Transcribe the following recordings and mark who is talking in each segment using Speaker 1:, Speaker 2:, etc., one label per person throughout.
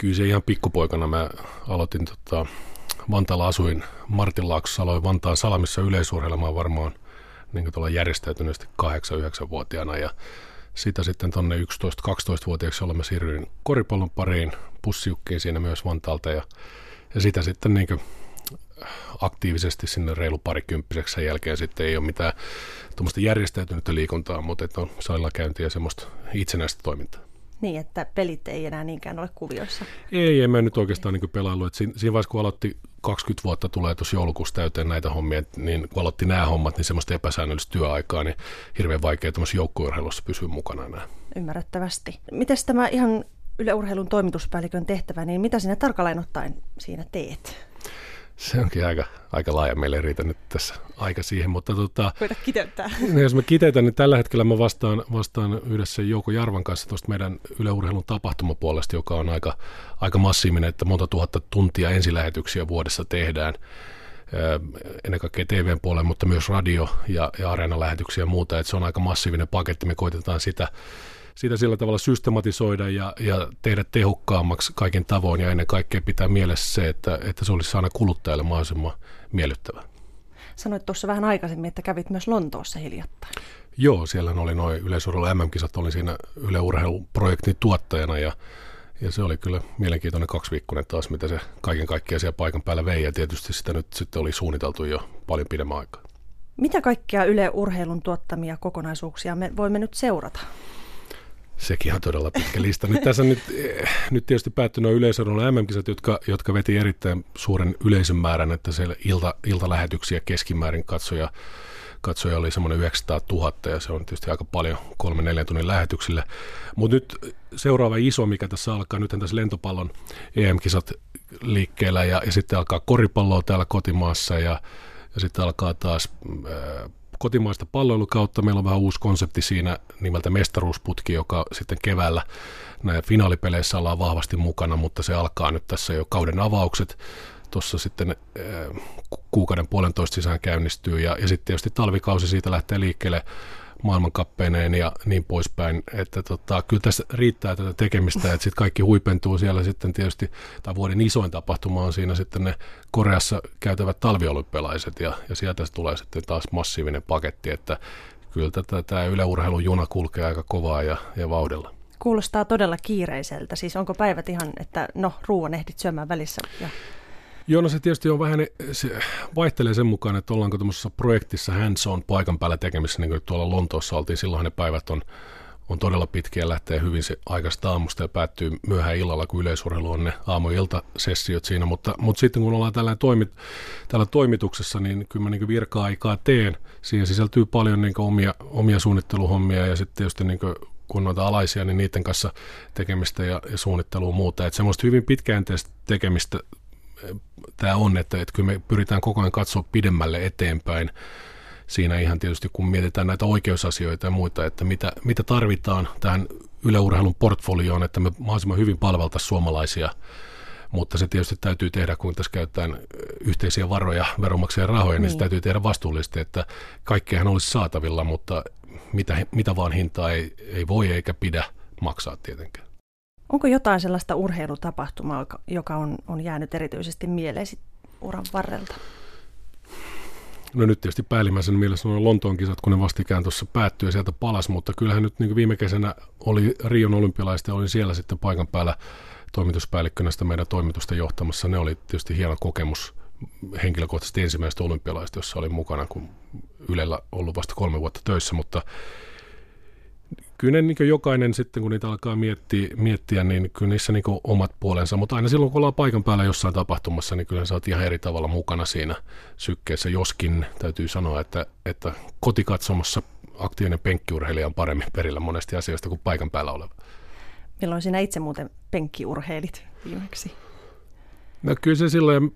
Speaker 1: Kyllä se ihan pikkupoikana mä aloitin tota, Vantaalla asuin. Martinlaaksossa, aloin Vantaan Salamissa yleisurheilemaan varmaan niin tuolla järjestäytyneesti 8-9-vuotiaana ja sitä sitten tuonne 11-12-vuotiaaksi olemme siirryin koripallon pariin, pussiukkiin siinä myös Vantaalta. Ja, ja sitä sitten niin aktiivisesti sinne reilu parikymppiseksi sen jälkeen sitten ei ole mitään tuommoista järjestäytynyttä liikuntaa, mutta on salilla käyntiä ja semmoista itsenäistä toimintaa.
Speaker 2: Niin, että pelit ei enää niinkään ole kuvioissa.
Speaker 1: Ei, en mä nyt oikeastaan niin pelailu. Että siinä, siinä vaiheessa, kun aloitti 20 vuotta tulee tuossa joulukuussa täyteen näitä hommia, niin kun aloitti nämä hommat, niin semmoista epäsäännöllistä työaikaa, niin hirveän vaikea tuommoisessa joukkueurheilussa pysyä mukana enää.
Speaker 2: Ymmärrettävästi. Miten tämä ihan yleurheilun toimituspäällikön tehtävä, niin mitä sinä tarkalleen ottaen siinä teet?
Speaker 1: Se onkin aika, aika laaja. Meille ei riitä nyt tässä aika siihen, mutta tota,
Speaker 2: kiteyttää.
Speaker 1: Niin jos me kiteytän, niin tällä hetkellä mä vastaan, vastaan yhdessä Jouko Jarvan kanssa tuosta meidän yleurheilun tapahtumapuolesta, joka on aika, aika massiivinen, että monta tuhatta tuntia ensilähetyksiä vuodessa tehdään ennen kaikkea TVn puolella, mutta myös radio- ja, ja areenalähetyksiä ja muuta, että se on aika massiivinen paketti, me koitetaan sitä sitä sillä tavalla systematisoida ja, ja tehdä tehokkaammaksi kaiken tavoin ja ennen kaikkea pitää mielessä se, että, että se olisi aina kuluttajalle mahdollisimman miellyttävää.
Speaker 2: Sanoit tuossa vähän aikaisemmin, että kävit myös Lontoossa hiljattain.
Speaker 1: Joo, siellä oli noin yleisurheilu MM-kisat, olin siinä yleurheiluprojektin tuottajana ja, ja se oli kyllä mielenkiintoinen kaksiviikkoinen taas, mitä se kaiken kaikkiaan siellä paikan päällä vei ja tietysti sitä nyt sitten oli suunniteltu jo paljon pidemmän aikaa.
Speaker 2: Mitä kaikkia Yle Urheilun tuottamia kokonaisuuksia me voimme nyt seurata?
Speaker 1: Sekin on todella pitkä lista. Nyt tässä nyt, eh, nyt tietysti päättyi nuo yleisöllä MM-kisat, jotka, jotka veti erittäin suuren yleisön määrän, että siellä ilta, iltalähetyksiä keskimäärin katsoja, katsoja oli semmoinen 900 000 ja se on tietysti aika paljon kolme neljän tunnin lähetyksille. Mutta nyt seuraava iso, mikä tässä alkaa, nyt tässä lentopallon EM-kisat liikkeellä ja, ja sitten alkaa koripalloa täällä kotimaassa ja, ja sitten alkaa taas äh, kotimaista palloilukautta. Meillä on vähän uusi konsepti siinä nimeltä mestaruusputki, joka sitten keväällä näin finaalipeleissä ollaan vahvasti mukana, mutta se alkaa nyt tässä jo kauden avaukset. Tuossa sitten äh, kuukauden puolentoista sisään käynnistyy ja, ja sitten tietysti talvikausi siitä lähtee liikkeelle maailmankappeineen ja niin poispäin. Että tota, kyllä tässä riittää tätä tekemistä, että sitten kaikki huipentuu siellä sitten tietysti, tai vuoden isoin tapahtuma on siinä sitten ne Koreassa käytävät talviolympialaiset ja, ja sieltä tulee sitten taas massiivinen paketti, että kyllä tätä, tämä yleurheilun juna kulkee aika kovaa ja, ja vauhdilla.
Speaker 2: Kuulostaa todella kiireiseltä. Siis onko päivät ihan, että no ruoan ehdit syömään välissä ja
Speaker 1: Joo, no se tietysti on vähän, se vaihtelee sen mukaan, että ollaanko tuommoisessa projektissa hands on paikan päällä tekemissä, niin kuin tuolla Lontoossa oltiin, silloin ne päivät on, on todella pitkiä, lähtee hyvin se aikaista aamusta ja päättyy myöhään illalla, kun yleisurheilu on ne aamu-iltasessiot siinä, mutta, mutta sitten kun ollaan tällä, toimit, tällä toimituksessa, niin kyllä mä niin virka-aikaa teen, siihen sisältyy paljon niin omia, omia suunnitteluhommia ja sitten tietysti niin kun noita alaisia, niin niiden kanssa tekemistä ja, ja suunnittelua muuta. Että semmoista hyvin pitkäjänteistä tekemistä tämä on, että, että kyllä me pyritään koko ajan katsoa pidemmälle eteenpäin. Siinä ihan tietysti, kun mietitään näitä oikeusasioita ja muita, että mitä, mitä tarvitaan tähän yleurheilun portfolioon, että me mahdollisimman hyvin palveltaisiin suomalaisia, mutta se tietysti täytyy tehdä, kun tässä käytetään yhteisiä varoja, veronmaksajien rahoja, niin, niin. se täytyy tehdä vastuullisesti, että kaikkeahan olisi saatavilla, mutta mitä, mitä vaan hintaa ei, ei voi eikä pidä maksaa tietenkään.
Speaker 2: Onko jotain sellaista urheilutapahtumaa, joka on, on jäänyt erityisesti mieleesi uran varrelta?
Speaker 1: No nyt tietysti päällimmäisen mielessä on Lontoon kisat, kun ne vastikään tuossa päättyi ja sieltä palas, mutta kyllähän nyt niin viime kesänä oli Rion olympialaista ja olin siellä sitten paikan päällä toimituspäällikkönä sitä meidän toimitusta johtamassa. Ne oli tietysti hieno kokemus henkilökohtaisesti ensimmäistä olympialaista, jossa olin mukana, kun Ylellä ollut vasta kolme vuotta töissä, mutta kyllä ne niin jokainen sitten, kun niitä alkaa miettiä, miettiä niin kyllä niissä niin omat puolensa, mutta aina silloin, kun ollaan paikan päällä jossain tapahtumassa, niin kyllä sä oot ihan eri tavalla mukana siinä sykkeessä, joskin täytyy sanoa, että, että kotikatsomassa aktiivinen penkkiurheilija on paremmin perillä monesti asioista kuin paikan päällä oleva.
Speaker 2: Milloin sinä itse muuten penkkiurheilit viimeksi?
Speaker 1: No kyllä se silloin,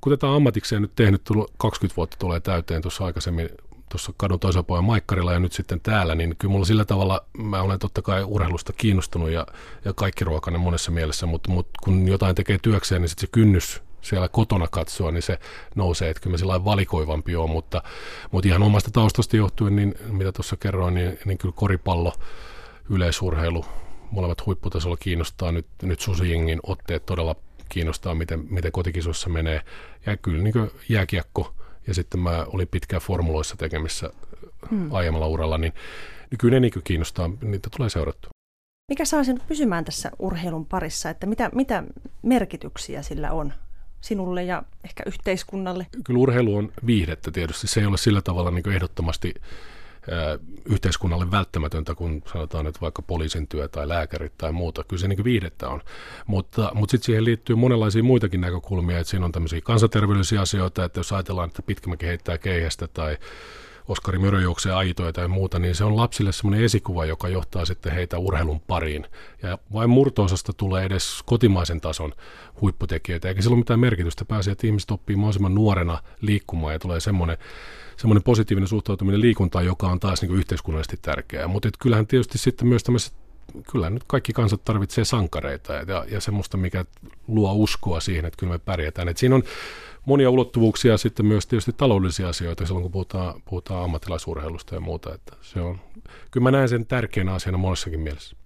Speaker 1: kun tätä ammatikseen nyt tehnyt, 20 vuotta tulee täyteen, tuossa aikaisemmin tuossa kadun toisella puolella Maikkarilla ja nyt sitten täällä, niin kyllä mulla sillä tavalla, mä olen totta kai urheilusta kiinnostunut ja, ja kaikki ruokainen monessa mielessä, mutta, mutta kun jotain tekee työkseen, niin sitten se kynnys siellä kotona katsoa, niin se nousee, että kyllä mä sillä valikoivampi on, mutta, mutta ihan omasta taustasta johtuen, niin mitä tuossa kerroin, niin, niin kyllä koripallo, yleisurheilu, molemmat huipputasolla kiinnostaa. Nyt, nyt Susijengin otteet todella kiinnostaa, miten, miten kotikisuissa menee. Ja kyllä niin jääkiekko, ja sitten mä olin pitkään formuloissa tekemissä hmm. aiemmalla uralla, niin, niin ne niin kiinnostaa, niitä tulee seurattua.
Speaker 2: Mikä saa sinut pysymään tässä urheilun parissa, että mitä, mitä merkityksiä sillä on sinulle ja ehkä yhteiskunnalle?
Speaker 1: Kyllä urheilu on viihdettä tietysti. Se ei ole sillä tavalla niin ehdottomasti yhteiskunnalle välttämätöntä, kun sanotaan, että vaikka poliisin työ tai lääkärit tai muuta. Kyllä se niin viihdettä on. Mutta, mutta sitten siihen liittyy monenlaisia muitakin näkökulmia, että siinä on tämmöisiä kansanterveydellisiä asioita, että jos ajatellaan, että Pitkämäki heittää keihästä tai Oskari Mörö juoksee aitoja tai muuta, niin se on lapsille semmoinen esikuva, joka johtaa sitten heitä urheilun pariin. Ja vain murtoosasta tulee edes kotimaisen tason huipputekijöitä, eikä sillä ole mitään merkitystä. Pääsee, että ihmiset oppii mahdollisimman nuorena liikkumaan ja tulee semmoinen, semmoinen positiivinen suhtautuminen liikuntaan, joka on taas niin kuin yhteiskunnallisesti tärkeää. Mutta kyllähän tietysti sitten myös tämmöiset kyllä nyt kaikki kansat tarvitsee sankareita ja, ja semmoista, mikä luo uskoa siihen, että kyllä me pärjätään. Et siinä on monia ulottuvuuksia sitten myös tietysti taloudellisia asioita silloin, kun puhutaan, puhutaan ammattilaisurheilusta ja muuta. Että se on, kyllä mä näen sen tärkeänä asiana monessakin mielessä.